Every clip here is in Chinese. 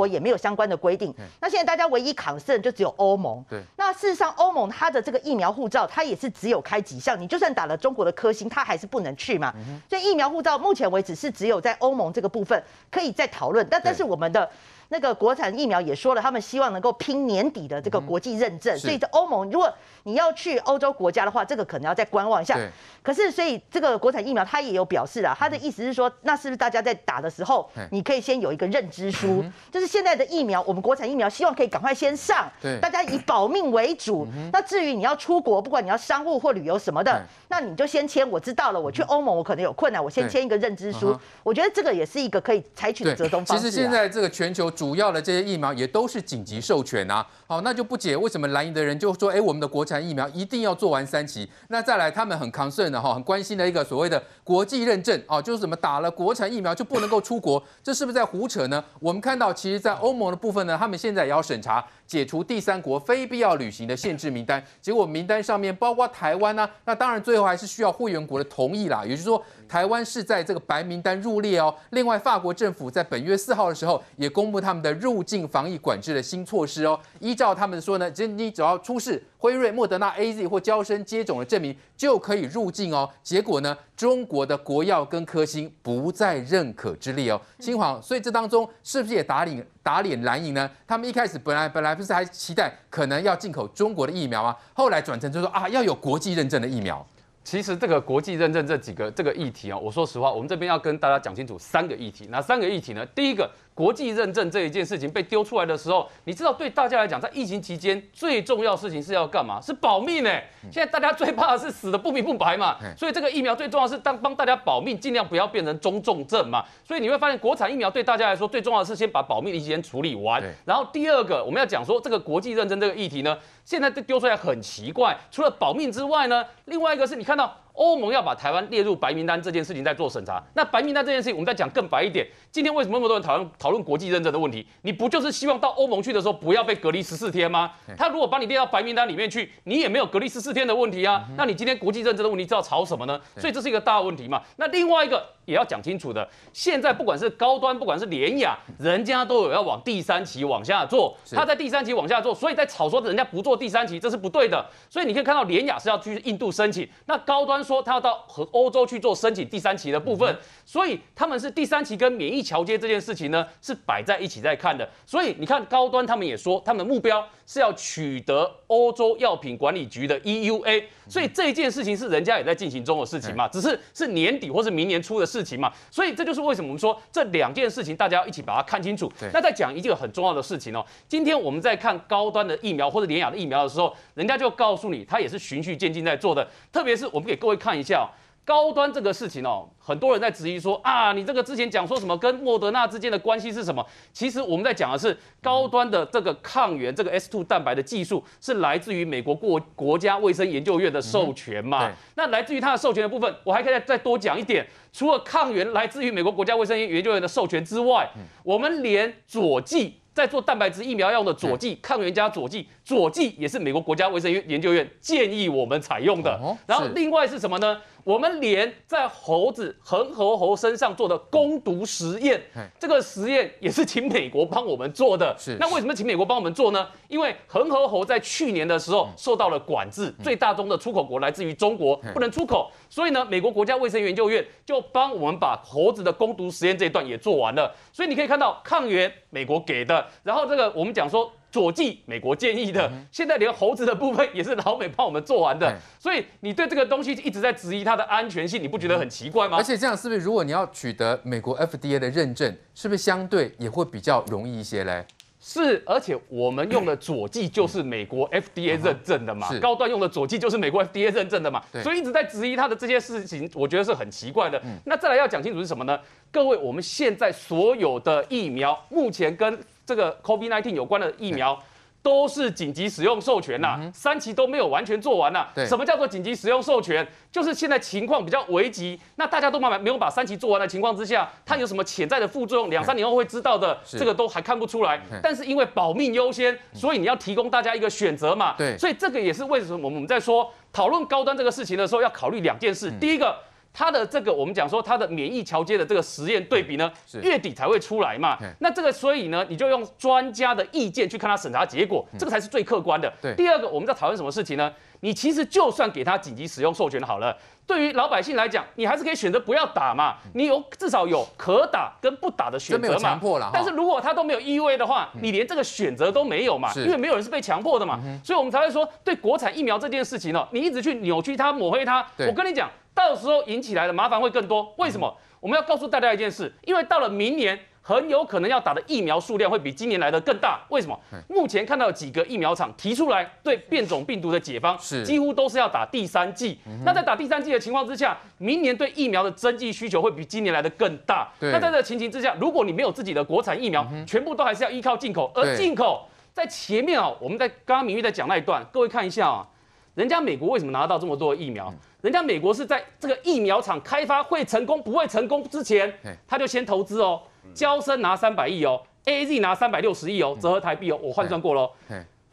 国也没有相关的规定。那现在大家唯一 concern 就只有欧盟。对。那事实上，欧盟它的这个疫苗护照，它也是只有开几项，你就算打了中国的科兴，它还是不能去嘛。所以疫苗护照目前为止是只有在欧盟这个部分可以再讨论，但但是我们的。那个国产疫苗也说了，他们希望能够拼年底的这个国际认证，嗯、所以在欧盟，如果你要去欧洲国家的话，这个可能要再观望一下。可是，所以这个国产疫苗它也有表示啊，他的意思是说，那是不是大家在打的时候，你可以先有一个认知书，就是现在的疫苗，我们国产疫苗希望可以赶快先上，大家以保命为主。那至于你要出国，不管你要商务或旅游什么的，那你就先签。我知道了，我去欧盟我可能有困难，我先签一个认知书。我觉得这个也是一个可以采取的折中方式。其实现在这个全球主要的这些疫苗也都是紧急授权啊。好，那就不解为什么蓝营的人就说，哎，我们的国产疫苗一定要做完三期。那再来，他们很 concern 的哈，很关心的。一个所谓的国际认证啊，就是什么打了国产疫苗就不能够出国，这是不是在胡扯呢？我们看到，其实，在欧盟的部分呢，他们现在也要审查解除第三国非必要旅行的限制名单，结果名单上面包括台湾呢，那当然最后还是需要会员国的同意啦，也就是说。台湾是在这个白名单入列哦。另外，法国政府在本月四号的时候也公布他们的入境防疫管制的新措施哦。依照他们说呢，其实你只要出示辉瑞、莫德纳、AZ 或娇生接种的证明就可以入境哦。结果呢，中国的国药跟科兴不在认可之列哦。新黄，所以这当中是不是也打脸打脸蓝营呢？他们一开始本来本来不是还期待可能要进口中国的疫苗啊，后来转成就说啊要有国际认证的疫苗。其实这个国际认证这几个这个议题啊，我说实话，我们这边要跟大家讲清楚三个议题。哪三个议题呢？第一个。国际认证这一件事情被丢出来的时候，你知道对大家来讲，在疫情期间最重要的事情是要干嘛？是保命呢。现在大家最怕的是死的不明不白嘛，所以这个疫苗最重要是当帮大家保命，尽量不要变成中重症嘛。所以你会发现，国产疫苗对大家来说最重要的是先把保命的一先处理完。然后第二个，我们要讲说这个国际认证这个议题呢，现在丢出来很奇怪，除了保命之外呢，另外一个是你看到欧盟要把台湾列入白名单这件事情在做审查。那白名单这件事情，我们再讲更白一点，今天为什么那么多人讨论讨？讨论国际认证的问题，你不就是希望到欧盟去的时候不要被隔离十四天吗？他如果把你列到白名单里面去，你也没有隔离十四天的问题啊。那你今天国际认证的问题知道吵什么呢？所以这是一个大问题嘛。那另外一个也要讲清楚的，现在不管是高端，不管是联雅，人家都有要往第三期往下做，他在第三期往下做，所以在炒说人家不做第三期，这是不对的。所以你可以看到联雅是要去印度申请，那高端说他要到和欧洲去做申请第三期的部分，所以他们是第三期跟免疫桥接这件事情呢是摆。在一起在看的，所以你看高端他们也说，他们的目标是要取得欧洲药品管理局的 EUA，所以这件事情是人家也在进行中的事情嘛，只是是年底或是明年初的事情嘛，所以这就是为什么我们说这两件事情大家要一起把它看清楚。那再讲一个很重要的事情哦，今天我们在看高端的疫苗或者联雅的疫苗的时候，人家就告诉你，它也是循序渐进在做的，特别是我们给各位看一下哦。高端这个事情哦，很多人在质疑说啊，你这个之前讲说什么跟莫德纳之间的关系是什么？其实我们在讲的是高端的这个抗原这个 S two 蛋白的技术是来自于美国国国家卫生研究院的授权嘛？那来自于它的授权的部分，我还可以再再多讲一点，除了抗原来自于美国国家卫生研究院的授权之外，我们连佐剂。在做蛋白质疫苗用的佐剂抗原加佐剂，佐剂也是美国国家卫生研究院建议我们采用的。然后另外是什么呢？我们连在猴子恒河猴身上做的攻毒实验，这个实验也是请美国帮我们做的。那为什么请美国帮我们做呢？因为恒河猴在去年的时候受到了管制，最大宗的出口国来自于中国，不能出口。所以呢，美国国家卫生研究院就帮我们把猴子的攻毒实验这一段也做完了。所以你可以看到抗原美国给的，然后这个我们讲说佐剂美国建议的，现在连猴子的部分也是老美帮我们做完的。所以你对这个东西一直在质疑它的安全性，你不觉得很奇怪吗？而且这样是不是如果你要取得美国 FDA 的认证，是不是相对也会比较容易一些嘞？是，而且我们用的佐剂就是美国 FDA 认证的嘛，高端用的佐剂就是美国 FDA 认证的嘛，所以一直在质疑它的这些事情，我觉得是很奇怪的。那再来要讲清楚是什么呢？各位，我们现在所有的疫苗，目前跟这个 COVID-19 有关的疫苗。都是紧急使用授权呐、啊，三期都没有完全做完呐、啊。什么叫做紧急使用授权？就是现在情况比较危急，那大家都慢慢没有把三期做完的情况之下，它有什么潜在的副作用？两三年后会知道的，这个都还看不出来。但是因为保命优先，所以你要提供大家一个选择嘛。对，所以这个也是为什么我们在说讨论高端这个事情的时候要考虑两件事。第一个。它的这个我们讲说它的免疫桥接的这个实验对比呢，月底才会出来嘛。那这个所以呢，你就用专家的意见去看它审查结果，这个才是最客观的。对。第二个，我们在讨论什么事情呢？你其实就算给他紧急使用授权好了，对于老百姓来讲，你还是可以选择不要打嘛。你有至少有可打跟不打的选择嘛。但是如果他都没有 EUA 的话，你连这个选择都没有嘛，因为没有人是被强迫的嘛。所以我们才会说，对国产疫苗这件事情呢，你一直去扭曲它、抹黑它。我跟你讲。到时候引起来的麻烦会更多。为什么？我们要告诉大家一件事，因为到了明年，很有可能要打的疫苗数量会比今年来的更大。为什么？目前看到几个疫苗厂提出来对变种病毒的解方，是几乎都是要打第三剂。那在打第三剂的情况之下，明年对疫苗的增剂需求会比今年来的更大。那在这个情形之下，如果你没有自己的国产疫苗，全部都还是要依靠进口，而进口在前面啊，我们在刚刚明玉在讲那一段，各位看一下啊，人家美国为什么拿到这么多的疫苗？人家美国是在这个疫苗厂开发会成功不会成功之前，他就先投资哦。娇生拿三百亿哦，AZ 拿三百六十亿哦，折合台币哦，我换算过喽。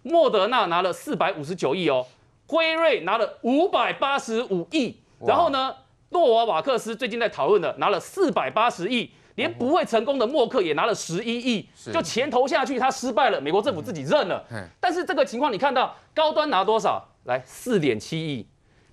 莫德纳拿了四百五十九亿哦，辉瑞拿了五百八十五亿，然后呢，诺瓦瓦克斯最近在讨论的拿了四百八十亿，连不会成功的默克也拿了十一亿，就钱投下去，他失败了，美国政府自己认了。但是这个情况你看到高端拿多少？来四点七亿。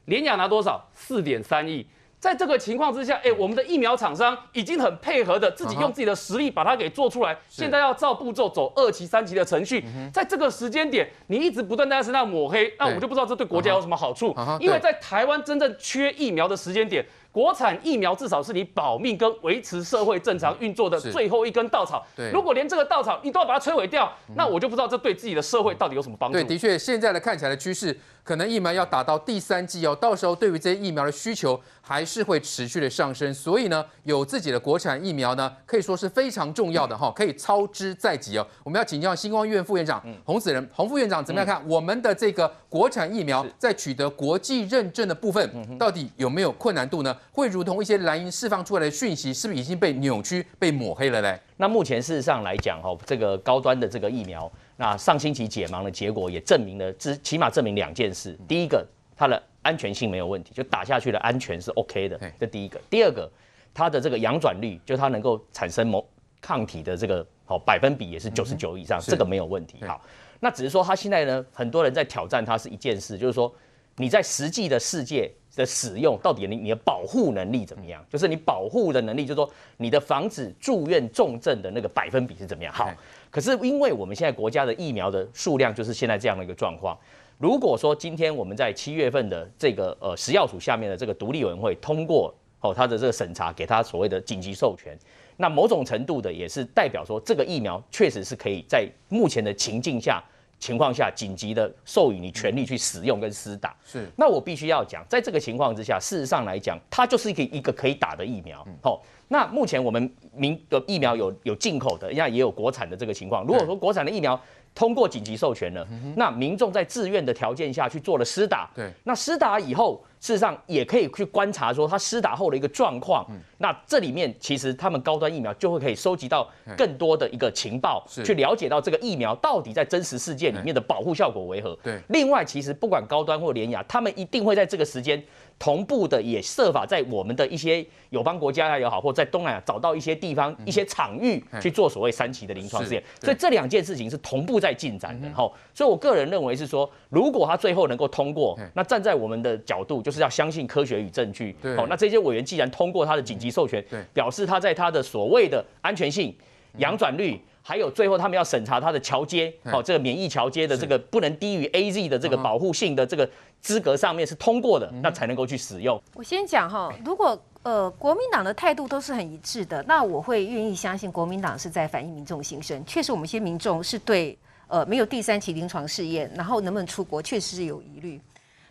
联亚拿多少？四点三亿。在这个情况之下，哎，我们的疫苗厂商已经很配合的，自己用自己的实力把它给做出来。现在要照步骤走二期、三期的程序。在这个时间点，你一直不断在身上抹黑，那我就不知道这对国家有什么好处。因为在台湾真正缺疫苗的时间点，国产疫苗至少是你保命跟维持社会正常运作的最后一根稻草。如果连这个稻草你都要把它摧毁掉，那我就不知道这对自己的社会到底有什么帮助。对，的确，现在的看起来的趋势。可能疫苗要打到第三季哦，到时候对于这些疫苗的需求还是会持续的上升，所以呢，有自己的国产疫苗呢，可以说是非常重要的哈，可以操之在即哦。我们要请教新光医院副院长洪子仁，洪副院长怎么样看我们的这个国产疫苗在取得国际认证的部分，到底有没有困难度呢？会如同一些蓝营释放出来的讯息，是不是已经被扭曲、被抹黑了嘞？那目前事实上来讲哈，这个高端的这个疫苗。那上星期解盲的结果也证明了，至起码证明两件事。第一个，它的安全性没有问题，就打下去的安全是 OK 的，这第一个。第二个，它的这个阳转率，就它能够产生某抗体的这个好百分比也是九十九以上，这个没有问题。好，那只是说它现在呢，很多人在挑战它是一件事，就是说你在实际的世界的使用，到底你你的保护能力怎么样？就是你保护的能力，就是说你的防止住院重症的那个百分比是怎么样？好。可是，因为我们现在国家的疫苗的数量就是现在这样的一个状况。如果说今天我们在七月份的这个呃食药署下面的这个独立委员会通过哦他的这个审查，给他所谓的紧急授权，那某种程度的也是代表说这个疫苗确实是可以在目前的情境下情况下紧急的授予你权利去使用跟施打。是。那我必须要讲，在这个情况之下，事实上来讲，它就是一个一个可以打的疫苗。好。那目前我们民的疫苗有有进口的，人家也有国产的这个情况。如果说国产的疫苗通过紧急授权了，那民众在自愿的条件下去做了施打，对，那施打以后，事实上也可以去观察说他施打后的一个状况。那这里面其实他们高端疫苗就会可以收集到更多的一个情报，去了解到这个疫苗到底在真实世界里面的保护效果为何。对，另外其实不管高端或联亚，他们一定会在这个时间。同步的也设法在我们的一些友邦国家也好，或在东南亚找到一些地方、一些场域去做所谓三期的临床试验，所以这两件事情是同步在进展的。哈，所以我个人认为是说，如果他最后能够通过，那站在我们的角度就是要相信科学与证据。好，那这些委员既然通过他的紧急授权，表示他在他的所谓的安全性、阳转率。还有最后，他们要审查它的桥接，好，这个免疫桥接的这个不能低于 AZ 的这个保护性的这个资格上面是通过的，那才能够去使用。我先讲哈，如果呃国民党的态度都是很一致的，那我会愿意相信国民党是在反映民众心声。确实，我们一些民众是对呃没有第三期临床试验，然后能不能出国，确实是有疑虑。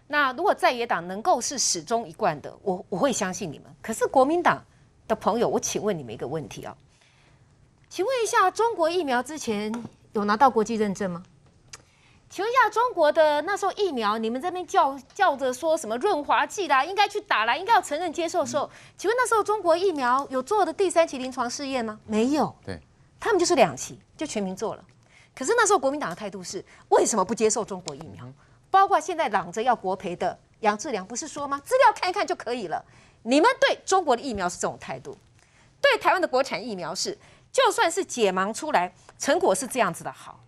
那如果在野党能够是始终一贯的，我我会相信你们。可是国民党的朋友，我请问你们一个问题啊。请问一下，中国疫苗之前有拿到国际认证吗？请问一下，中国的那时候疫苗，你们这边叫叫着说什么润滑剂啦，应该去打啦，应该要承认接受的时候，请问那时候中国疫苗有做的第三期临床试验吗？没有。对，他们就是两期就全民做了。可是那时候国民党的态度是，为什么不接受中国疫苗？包括现在嚷着要国赔的杨志良不是说吗？资料看一看就可以了。你们对中国的疫苗是这种态度，对台湾的国产疫苗是，就算是解盲出来成果是这样子的好，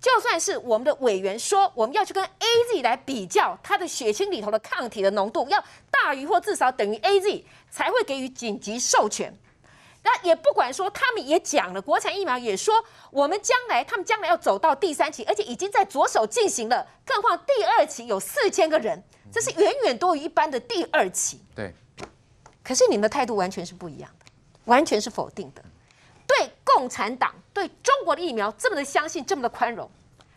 就算是我们的委员说我们要去跟 AZ 来比较它的血清里头的抗体的浓度要大于或至少等于 AZ 才会给予紧急授权。那也不管说，他们也讲了，国产疫苗也说，我们将来他们将来要走到第三期，而且已经在着手进行了。更何况第二期有四千个人，这是远远多于一般的第二期。对。可是你们的态度完全是不一样的，完全是否定的。对共产党、对中国的疫苗这么的相信，这么的宽容，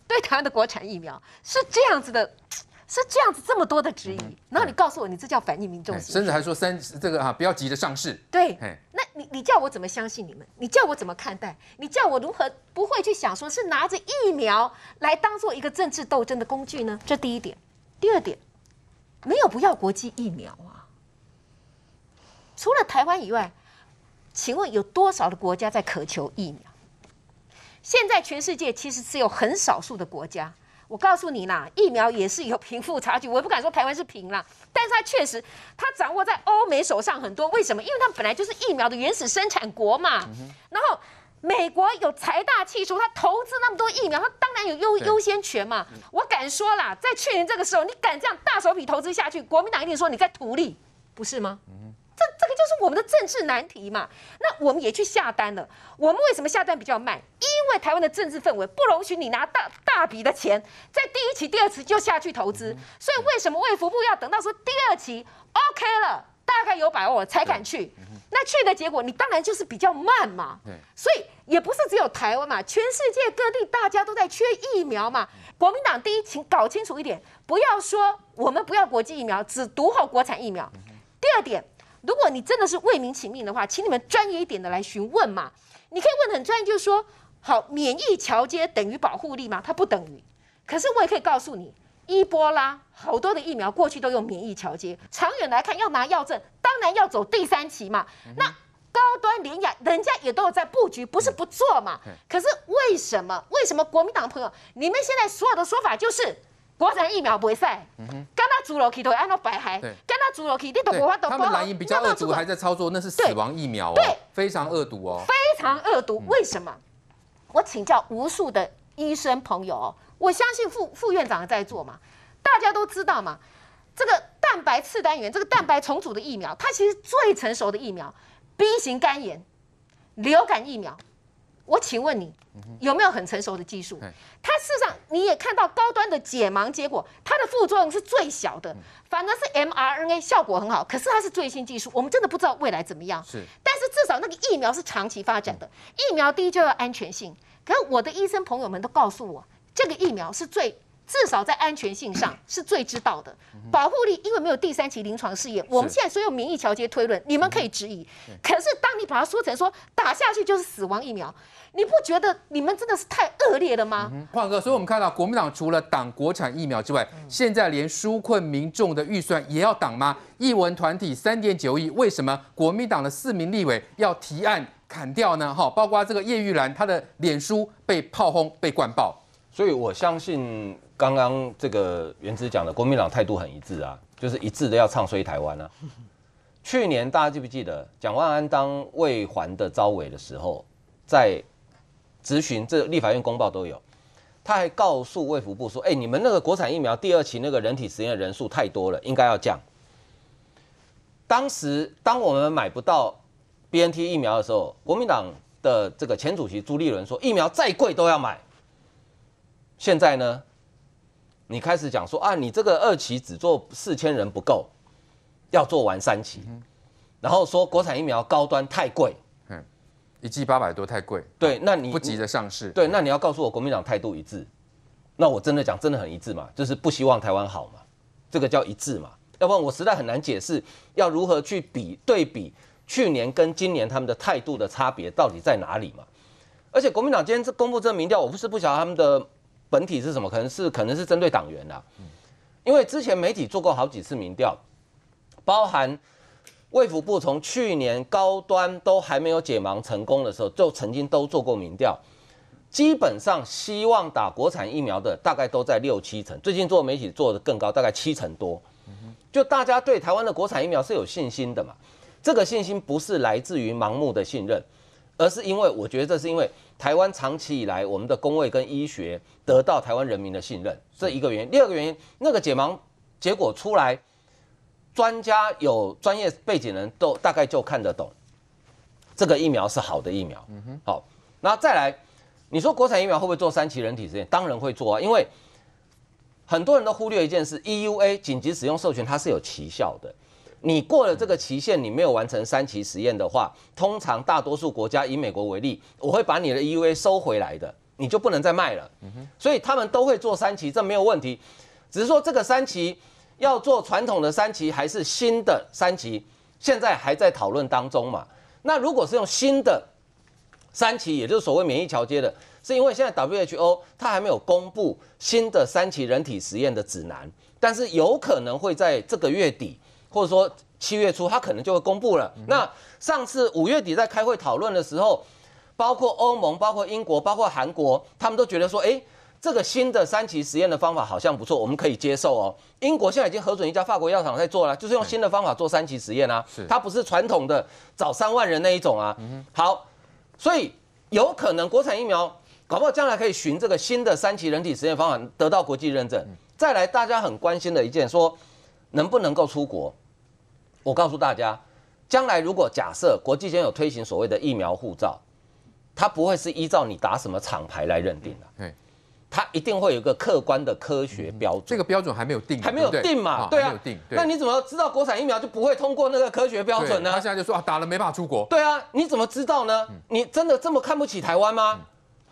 对台湾的国产疫苗是这样子的。是这样子，这么多的质疑，然后你告诉我，你这叫反映民众，甚至还说三这个啊，不要急着上市。对，那你你叫我怎么相信你们？你叫我怎么看待？你叫我如何不会去想说是拿着疫苗来当做一个政治斗争的工具呢？这第一点。第二点，没有不要国际疫苗啊。除了台湾以外，请问有多少的国家在渴求疫苗？现在全世界其实只有很少数的国家。我告诉你啦，疫苗也是有贫富差距，我也不敢说台湾是贫啦，但是它确实，它掌握在欧美手上很多。为什么？因为它本来就是疫苗的原始生产国嘛。然后美国有财大气粗，它投资那么多疫苗，它当然有优优先权嘛。我敢说啦，在去年这个时候，你敢这样大手笔投资下去，国民党一定说你在图利，不是吗？这这个就是我们的政治难题嘛。那我们也去下单了。我们为什么下单比较慢？因为台湾的政治氛围不容许你拿大大笔的钱，在第一期、第二期就下去投资。所以为什么卫福部要等到说第二期 OK 了，大概有把握才敢去？那去的结果，你当然就是比较慢嘛。所以也不是只有台湾嘛，全世界各地大家都在缺疫苗嘛。国民党第一，请搞清楚一点，不要说我们不要国际疫苗，只独好国产疫苗。第二点。如果你真的是为民请命的话，请你们专业一点的来询问嘛。你可以问得很专业，就是说，好，免疫桥接等于保护力吗？它不等于。可是我也可以告诉你，伊波拉好多的疫苗过去都用免疫桥接，长远来看要拿药证，当然要走第三期嘛。那高端联亚人家也都有在布局，不是不做嘛。可是为什么？为什么国民党朋友，你们现在所有的说法就是？国产疫苗不会赛，跟他猪肉去都会按照白海，跟他猪肉去你都无法都。他们蓝营比较恶毒，还在操作，那是死亡疫苗哦，对，非常恶毒哦，非常恶毒。为什么？我请教无数的医生朋友哦，我相信副副院长在做嘛，大家都知道嘛，这个蛋白次单元，这个蛋白重组的疫苗，它其实最成熟的疫苗，B 型肝炎、流感疫苗。我请问你有没有很成熟的技术？它事实上你也看到高端的解盲结果，它的副作用是最小的，反而是 mRNA 效果很好。可是它是最新技术，我们真的不知道未来怎么样。是，但是至少那个疫苗是长期发展的。疫苗第一就要安全性，可是我的医生朋友们都告诉我，这个疫苗是最。至少在安全性上是最知道的，保护力因为没有第三期临床试验，我们现在所有民意调节推论，你们可以质疑。可是当你把它说成说打下去就是死亡疫苗，你不觉得你们真的是太恶劣了吗？晃哥，所以我们看到国民党除了挡国产疫苗之外，现在连纾困民众的预算也要挡吗？艺文团体三点九亿，为什么国民党的四名立委要提案砍掉呢？哈，包括这个叶玉兰，她的脸书被炮轰、被灌爆，所以我相信。刚刚这个原子讲的，国民党态度很一致啊，就是一致的要唱衰台湾啊。去年大家记不记得，蒋万安当卫环的招委的时候，在质询这立法院公报都有，他还告诉卫福部说：“哎，你们那个国产疫苗第二期那个人体实验的人数太多了，应该要降。”当时当我们买不到 BNT 疫苗的时候，国民党的这个前主席朱立伦说：“疫苗再贵都要买。”现在呢？你开始讲说啊，你这个二期只做四千人不够，要做完三期，然后说国产疫苗高端太贵，嗯，一剂八百多太贵，对，那你不急着上市，对，那你要告诉我国民党态度一致，那我真的讲真的很一致嘛，就是不希望台湾好嘛，这个叫一致嘛，要不然我实在很难解释要如何去比对比去年跟今年他们的态度的差别到底在哪里嘛，而且国民党今天这公布这个民调，我不是不晓得他们的。本体是什么？可能是可能是针对党员的，因为之前媒体做过好几次民调，包含卫福部从去年高端都还没有解盲成功的时候，就曾经都做过民调，基本上希望打国产疫苗的大概都在六七成，最近做媒体做的更高，大概七成多。就大家对台湾的国产疫苗是有信心的嘛。这个信心不是来自于盲目的信任，而是因为我觉得这是因为台湾长期以来我们的工位跟医学得到台湾人民的信任，这一个原因。第二个原因，那个解盲结果出来，专家有专业背景人都大概就看得懂，这个疫苗是好的疫苗。嗯哼，好，那再来，你说国产疫苗会不会做三期人体实验？当然会做啊，因为很多人都忽略一件事，EUA 紧急使用授权它是有奇效的。你过了这个期限，你没有完成三期实验的话，通常大多数国家以美国为例，我会把你的 EUA 收回来的，你就不能再卖了。所以他们都会做三期，这没有问题。只是说这个三期要做传统的三期还是新的三期，现在还在讨论当中嘛。那如果是用新的三期，也就是所谓免疫桥接的，是因为现在 WHO 它还没有公布新的三期人体实验的指南，但是有可能会在这个月底。或者说七月初，他可能就会公布了。那上次五月底在开会讨论的时候，包括欧盟、包括英国、包括韩国，他们都觉得说，哎，这个新的三期实验的方法好像不错，我们可以接受哦。英国现在已经核准一家法国药厂在做了，就是用新的方法做三期实验啊。它不是传统的找三万人那一种啊。好，所以有可能国产疫苗搞不好将来可以循这个新的三期人体实验方法得到国际认证。再来，大家很关心的一件，说能不能够出国？我告诉大家，将来如果假设国际间有推行所谓的疫苗护照，它不会是依照你打什么厂牌来认定的，对，它一定会有一个客观的科学标准。这个标准还没有定，还没有定嘛？对啊，那你怎么知道国产疫苗就不会通过那个科学标准呢？他现在就说啊，打了没办法出国。对啊，你怎么知道呢？你真的这么看不起台湾吗？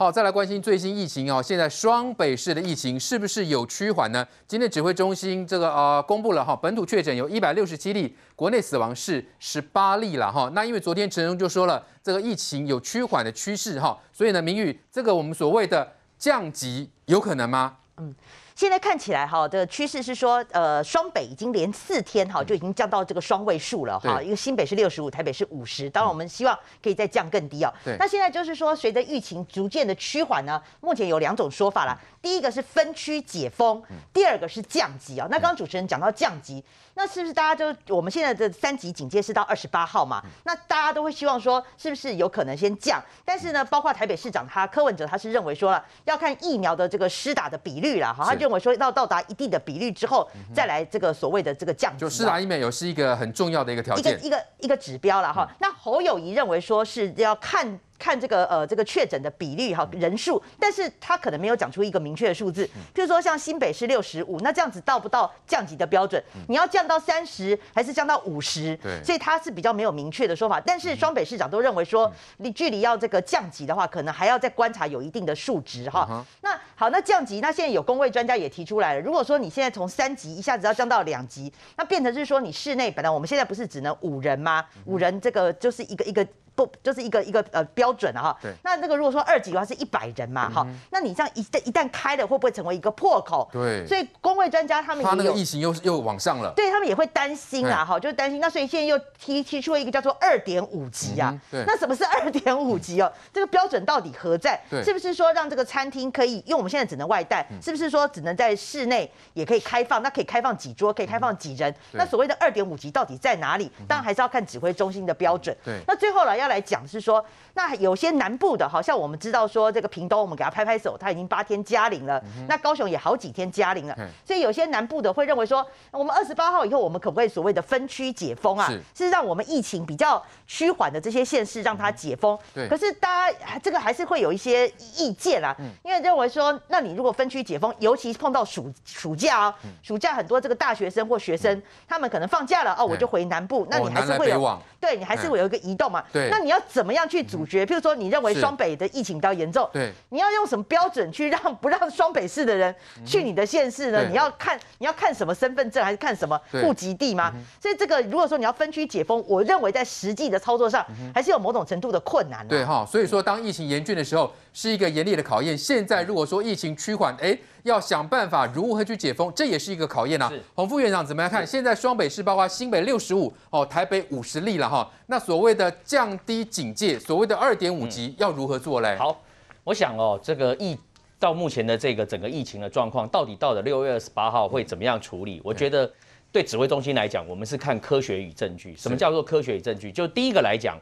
好，再来关心最新疫情哦。现在双北市的疫情是不是有趋缓呢？今天指挥中心这个呃公布了哈，本土确诊有一百六十七例，国内死亡是十八例了哈。那因为昨天陈荣就说了，这个疫情有趋缓的趋势哈，所以呢，明玉这个我们所谓的降级有可能吗？嗯。现在看起来哈，这个趋势是说，呃，双北已经连四天哈就已经降到这个双位数了哈，一个新北是六十五，台北是五十，当然我们希望可以再降更低哦。那现在就是说，随着疫情逐渐的趋缓呢，目前有两种说法啦。第一个是分区解封，第二个是降级啊。那刚刚主持人讲到降级，那是不是大家就我们现在的三级警戒是到二十八号嘛？那大家都会希望说，是不是有可能先降？但是呢，包括台北市长他柯文哲他是认为说了，要看疫苗的这个施打的比率啦，哈，他认为说要到达一定的比率之后，再来这个所谓的这个降级。就施打疫苗有是一个很重要的一个条件，一个一个一个指标了哈。那侯友谊认为说是要看。看这个呃这个确诊的比率哈人数，但是他可能没有讲出一个明确的数字，譬如说像新北是六十五，那这样子到不到降级的标准？你要降到三十还是降到五十？对，所以他是比较没有明确的说法。但是双北市长都认为说，你距离要这个降级的话，可能还要再观察有一定的数值哈。那好，那降级，那现在有工位专家也提出来了，如果说你现在从三级一下子要降到两级，那变成是说你室内本来我们现在不是只能五人吗？五人这个就是一个一个。不就是一个一个呃标准了哈？对。那那个如果说二级的话是一百人嘛哈，那你这样一旦一旦开了，会不会成为一个破口？对。所以工位专家他们他那个疫情又又往上了，对他们也会担心啊哈，就是担心。那所以现在又提提出了一个叫做二点五级啊。对。那什么是二点五级哦？这个标准到底何在？对。是不是说让这个餐厅可以？因为我们现在只能外带，是不是说只能在室内也可以开放？那可以开放几桌？可以开放几人？那所谓的二点五级到底在哪里？当然还是要看指挥中心的标准。对。那最后了，要来讲是说。那有些南部的，好像我们知道说这个屏东，我们给他拍拍手，他已经八天加零了。嗯、那高雄也好几天加零了，嗯、所以有些南部的会认为说，我们二十八号以后，我们可不可以所谓的分区解封啊？是，是让我们疫情比较趋缓的这些县市让它解封。对。可是大家这个还是会有一些意见啊，嗯、因为认为说，那你如果分区解封，尤其碰到暑暑假哦，暑假很多这个大学生或学生，嗯、他们可能放假了哦，我就回南部，嗯、那你还是会有，对你还是会有一个移动嘛。对。那你要怎么样去阻绝？譬如说，你认为双北的疫情比较严重，对，你要用什么标准去让不让双北市的人去你的县市呢？你要看你要看什么身份证，还是看什么户籍地吗？所以这个如果说你要分区解封，我认为在实际的操作上还是有某种程度的困难。对哈，所以说当疫情严峻的时候，是一个严厉的考验。现在如果说疫情趋缓，哎。要想办法如何去解封，这也是一个考验洪副院长怎么样看？现在双北市包括新北六十五哦，台北五十例了哈。那所谓的降低警戒，所谓的二点五级要如何做嘞？好，我想哦，这个疫到目前的这个整个疫情的状况，到底到了六月二十八号会怎么样处理？我觉得对指挥中心来讲，我们是看科学与证据。什么叫做科学与证据？就第一个来讲，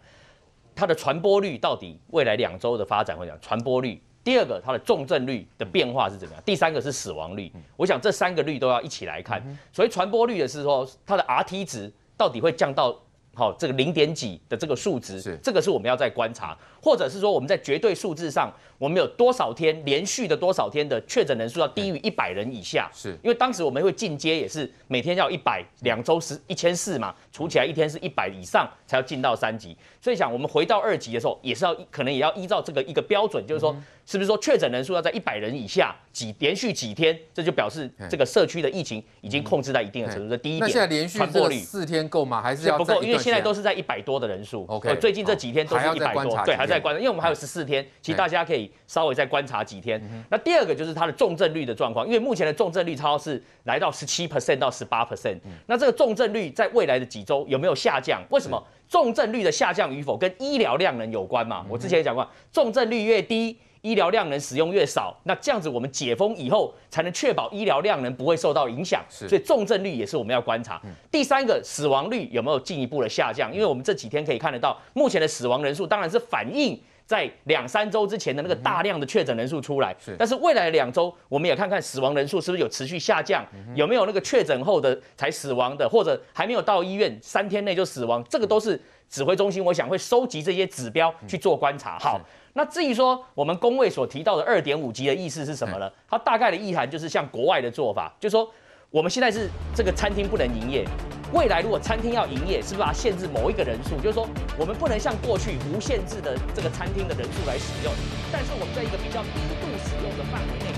它的传播率到底未来两周的发展会讲传播率。第二个，它的重症率的变化是怎么样？第三个是死亡率。我想这三个率都要一起来看。所以传播率的是说，它的 Rt 值到底会降到好这个零点几的这个数值，是这个是我们要在观察，或者是说我们在绝对数字上。我们有多少天连续的多少天的确诊人数要低于一百人以下？是因为当时我们会进阶，也是每天要一百，两周是一千四嘛，除起来一天是一百以上才要进到三级。所以想我们回到二级的时候，也是要可能也要依照这个一个标准，就是说是不是说确诊人数要在一百人以下几连续几天，这就表示这个社区的疫情已经控制在一定的程度。这第一点。那现在连续传播率四天够吗？还是要不够？因为现在都是在一百多的人数。OK，最近这几天都是一百多，对，还在观察，因为我们还有十四天，其实大家可以。稍微再观察几天，那第二个就是它的重症率的状况，因为目前的重症率超是来到十七 percent 到十八 percent，那这个重症率在未来的几周有没有下降？为什么重症率的下降与否跟医疗量能有关嘛？我之前也讲过，重症率越低，医疗量能使用越少，那这样子我们解封以后才能确保医疗量能不会受到影响，所以重症率也是我们要观察。第三个，死亡率有没有进一步的下降？因为我们这几天可以看得到，目前的死亡人数当然是反映。在两三周之前的那个大量的确诊人数出来，但是未来两周，我们也看看死亡人数是不是有持续下降，有没有那个确诊后的才死亡的，或者还没有到医院三天内就死亡，这个都是指挥中心我想会收集这些指标去做观察。好，那至于说我们工位所提到的二点五级的意思是什么呢？它大概的意涵就是像国外的做法，就是说我们现在是这个餐厅不能营业。未来如果餐厅要营业，是不是要限制某一个人数？就是说，我们不能像过去无限制的这个餐厅的人数来使用，但是我们在一个比较低度使用的范围内。